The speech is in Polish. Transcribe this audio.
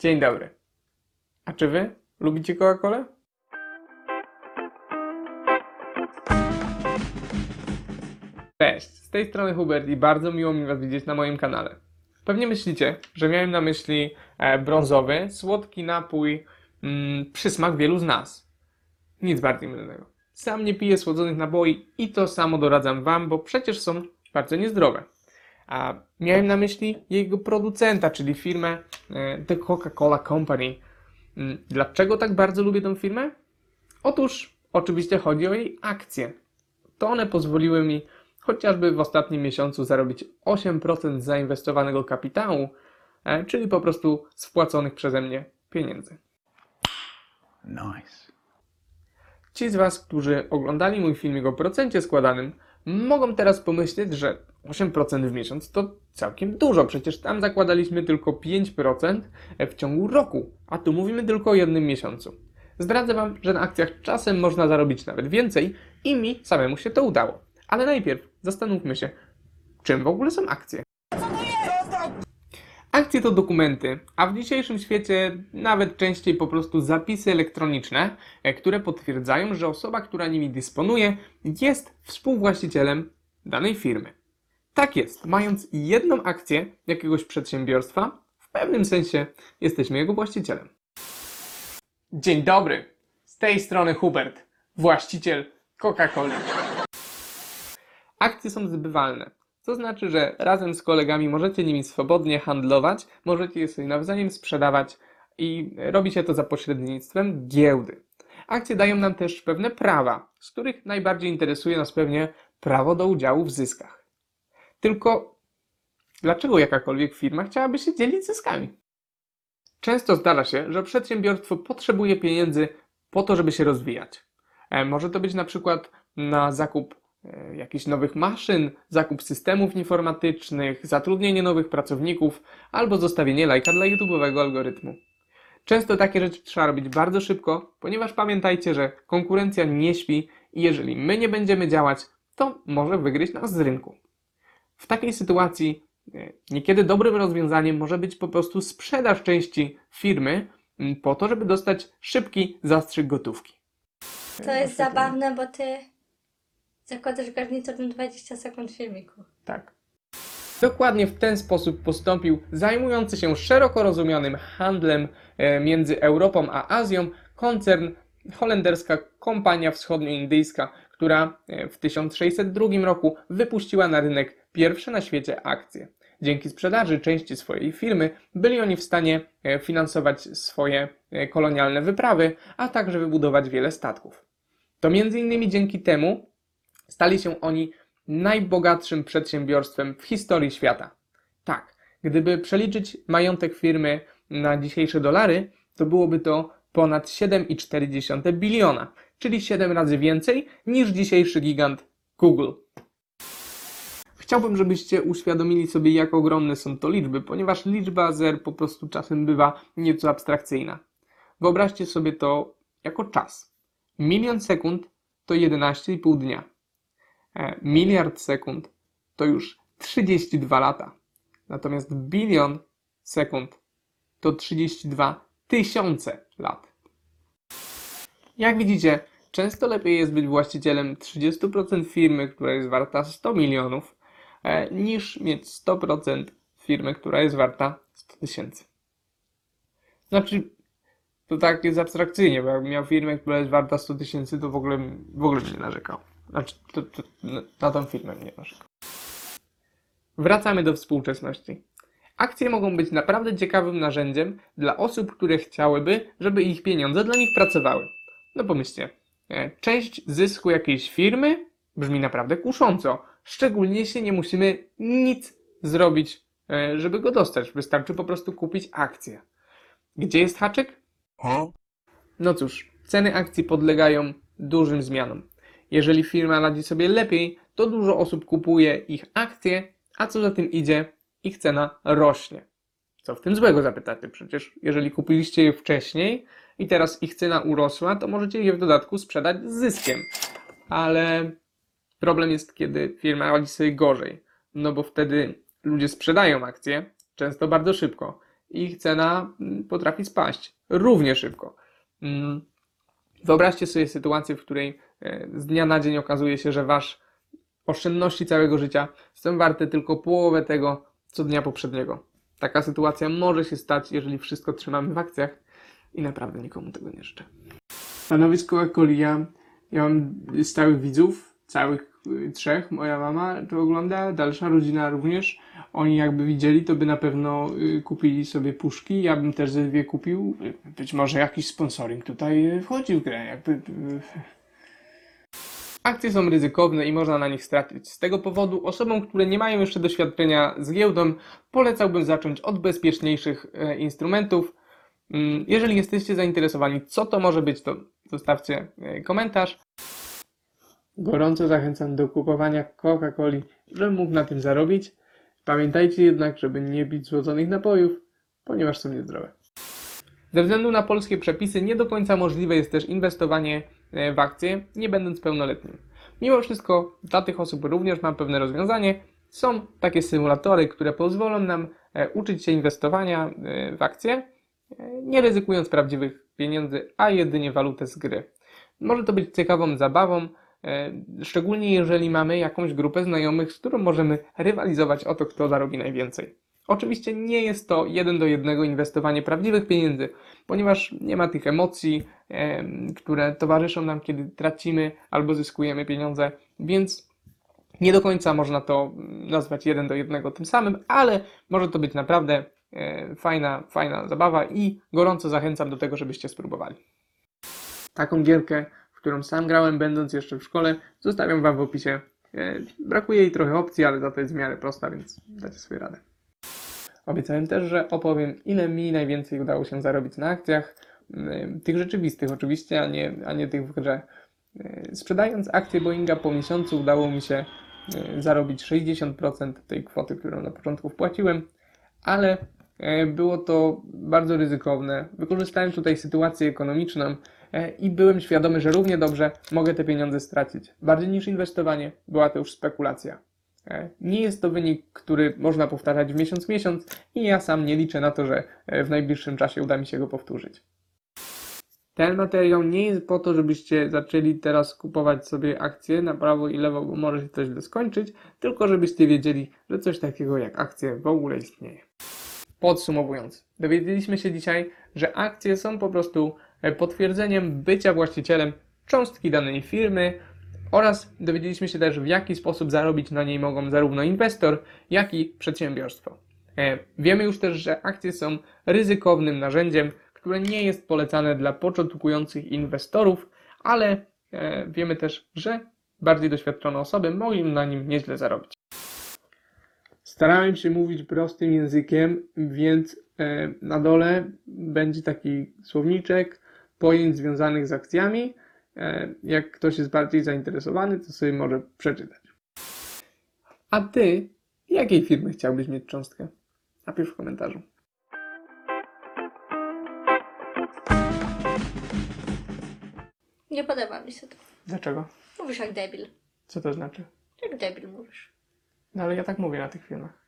Dzień dobry. A czy wy lubicie Coca-Colę? Cześć, z tej strony Hubert i bardzo miło mi Was widzieć na moim kanale. Pewnie myślicie, że miałem na myśli e, brązowy, słodki napój, mm, przysmak wielu z nas. Nic bardziej mylnego. Sam nie piję słodzonych naboi i to samo doradzam Wam, bo przecież są bardzo niezdrowe. A miałem na myśli jego producenta, czyli firmę e, The Coca-Cola Company. Mm, Dlaczego tak bardzo lubię tę firmę? Otóż oczywiście chodzi o jej akcje. To one pozwoliły mi chociażby w ostatnim miesiącu zarobić 8% zainwestowanego kapitału, e, czyli po prostu spłaconych przeze mnie pieniędzy. Nice. Ci z Was, którzy oglądali mój filmik o procencie składanym, mogą teraz pomyśleć, że 8% w miesiąc to całkiem dużo. Przecież tam zakładaliśmy tylko 5% w ciągu roku, a tu mówimy tylko o jednym miesiącu. Zdradzę Wam, że na akcjach czasem można zarobić nawet więcej i mi samemu się to udało. Ale najpierw zastanówmy się, czym w ogóle są akcje. Akcje to dokumenty, a w dzisiejszym świecie nawet częściej po prostu zapisy elektroniczne, e, które potwierdzają, że osoba, która nimi dysponuje, jest współwłaścicielem danej firmy. Tak jest, mając jedną akcję jakiegoś przedsiębiorstwa, w pewnym sensie jesteśmy jego właścicielem. Dzień dobry, z tej strony Hubert, właściciel Coca-Coli. Akcje są zbywalne. To znaczy, że razem z kolegami możecie nimi swobodnie handlować, możecie je sobie nawzajem sprzedawać i robi się to za pośrednictwem giełdy. Akcje dają nam też pewne prawa, z których najbardziej interesuje nas pewnie prawo do udziału w zyskach. Tylko dlaczego jakakolwiek firma chciałaby się dzielić zyskami? Często zdarza się, że przedsiębiorstwo potrzebuje pieniędzy po to, żeby się rozwijać. E, Może to być na przykład na zakup jakichś nowych maszyn, zakup systemów informatycznych, zatrudnienie nowych pracowników albo zostawienie lajka dla YouTube'owego algorytmu. Często takie rzeczy trzeba robić bardzo szybko, ponieważ pamiętajcie, że konkurencja nie śpi i jeżeli my nie będziemy działać, to może wygryźć nas z rynku. W takiej sytuacji e, niekiedy dobrym rozwiązaniem może być po prostu sprzedaż części firmy m, po to, żeby dostać szybki zastrzyk gotówki. To jest zabawne, bo ty zakładasz garnitur na 20 sekund filmiku. Tak. Dokładnie w ten sposób postąpił zajmujący się szeroko rozumianym handlem e, między Europą a Azją koncern holenderska kompania wschodnioindyjska, która e, w 1602 roku wypuściła na rynek pierwsze na świecie akcje. Dzięki sprzedaży części swojej firmy byli oni w stanie e, finansować swoje kolonialne wyprawy, a także wybudować wiele statków. To między innymi dzięki temu stali się oni najbogatszym przedsiębiorstwem w historii świata. Tak, gdyby przeliczyć majątek firmy na dzisiejsze dolary, to byłoby to ponad 7,4 biliona, czyli 7 razy więcej niż dzisiejszy gigant Google. Chciałbym, żebyście uświadomili sobie, jak ogromne są to liczby, ponieważ liczba zer po prostu czasem bywa nieco abstrakcyjna. Wyobraźcie sobie to jako czas. Milion sekund to 11,5 dnia. E, miliard sekund to już 32 lata. Natomiast bilion sekund to 32 tysiące lat. Jak widzicie, często lepiej jest być właścicielem 30% firmy, która jest warta 100 milionów, e, niż mieć 100% firmy, która jest warta 100 tysięcy. Znaczy, to tak jest abstrakcyjnie, bo jakbym miał firmę, która jest warta 100 tysięcy, to w ogóle, w ogóle bym nie narzekał. Znaczy, to, to, na- firmę bym nie narzekał. Wracamy do współczesności. Akcje mogą być naprawdę ciekawym narzędziem dla osób, które chciałyby, żeby ich pieniądze dla nich pracowały. No pomyślcie, e, część zysku jakiejś firmy brzmi naprawdę kusząco. Szczególnie jeśli nie musimy nic zrobić, e, żeby go dostać. Wystarczy po prostu kupić akcję. Gdzie jest haczyk? No cóż, ceny akcji podlegają dużym zmianom. Jeżeli firma radzi sobie lepiej, to dużo osób kupuje ich akcje, a co za tym idzie, ich cena rośnie. Co w tym złego zapytacie? Przecież jeżeli kupiliście je wcześniej i teraz ich cena urosła, to możecie je w dodatku sprzedać z zyskiem. Ale problem jest, kiedy firma radzi sobie gorzej. No bo wtedy ludzie sprzedają akcje, często bardzo szybko. ich cena mm, potrafi spaść równie szybko. Mm, Wyobraźcie sobie sytuację, w której e, z dnia na dzień okazuje się, że wasz oszczędności całego życia są warte tylko połowę tego, co dnia poprzedniego. Taka sytuacja może się stać, jeżeli wszystko trzymamy w akcjach i naprawdę nikomu tego nie życzę. Coca-Coli, ja, ja mam stałych widzów, całych y, trzech. Moja mama to ogląda, dalsza rodzina również. Oni jakby widzieli, to by na pewno y, kupili sobie puszki. Ja bym też ze dwie kupił. Być może jakiś sponsoring tutaj y, wchodzi w grę. Jakby, y, Akcje są ryzykowne i można na nich stracić. Z tego powodu osobom, które nie mają jeszcze doświadczenia z giełdą, polecałbym zacząć od bezpieczniejszych e, instrumentów. Mm, Jeżeli jesteście zainteresowani, co to może być, to zostawcie e, komentarz. Gorąco zachęcam do kupowania Coca-Coli, żeby mógł na tym zarobić. Pamiętajcie jednak, żeby nie pić złoconych napojów, ponieważ są niezdrowe. Ze względu na polskie przepisy nie do końca możliwe jest też inwestowanie e, w akcje, nie będąc pełnoletnim. Mimo wszystko dla tych osób również mam pewne rozwiązanie. Są takie symulatory, które pozwolą nam e, uczyć się inwestowania e, w akcje, nie ryzykując prawdziwych pieniędzy, a jedynie walutę z gry. Może to być ciekawą zabawą, szczególnie jeżeli mamy jakąś grupę znajomych, z którą możemy rywalizować o to, kto zarobi najwięcej. Oczywiście nie jest to jeden do jednego inwestowanie prawdziwych pieniędzy, ponieważ nie ma tych emocji, em, które towarzyszą nam, kiedy tracimy albo zyskujemy pieniądze, więc nie do końca można to mm, nazwać jeden do jednego tym samym, ale może to być naprawdę e, fajna, fajna zabawa i gorąco zachęcam do tego, żebyście spróbowali. Taką gierkę, którą sam grałem, będąc jeszcze w szkole, zostawiam Wam w opisie. E, Brakuje jej trochę opcji, ale za to jest w miarę prosta, więc dacie sobie radę. Obiecałem też, że opowiem, ile mi najwięcej udało się zarobić na akcjach, tych rzeczywistych oczywiście, a nie, a nie tych w grze. Yy, Sprzedając akcje Boeinga po miesiącu udało mi się yy, zarobić 60% tej kwoty, którą na początku wpłaciłem, ale było to bardzo ryzykowne. Wykorzystałem tutaj sytuację ekonomiczną i byłem świadomy, że równie dobrze mogę te pieniądze stracić. Bardziej niż inwestowanie była to już spekulacja. E, Nie jest to wynik, który można powtarzać w miesiąc miesiąc i ja sam nie liczę na to, że e, w najbliższym czasie uda mi się go powtórzyć. Ten materiał nie jest po to, żebyście zaczęli teraz kupować sobie akcje na prawo i lewo, bo może się coś źle skończyć, tylko żebyście wiedzieli, że coś takiego jak akcje w ogóle istnieje. Podsumowując, dowiedzieliśmy się dzisiaj, że akcje są po prostu e, potwierdzeniem bycia właścicielem cząstki danej firmy, oraz dowiedzieliśmy się też, w jaki sposób zarobić na niej mogą zarówno inwestor, jak i przedsiębiorstwo. E, Wiemy już też, że akcje są ryzykownym narzędziem, które nie jest polecane dla początkujących inwestorów, ale e, wiemy też, że bardziej doświadczone osoby mogą na nim nieźle zarobić. Starałem się mówić prostym językiem, więc e, na dole będzie taki słowniczek pojęć związanych z akcjami. E, Jak ktoś jest bardziej zainteresowany, to sobie może przeczytać. A ty, jakiej firmy chciałbyś mieć cząstkę? Napisz w komentarzu. Nie podoba mi się to. Dlaczego? Mówisz jak debil. Co to znaczy? Jak debil mówisz. No ale ja tak mówię na tych filmach.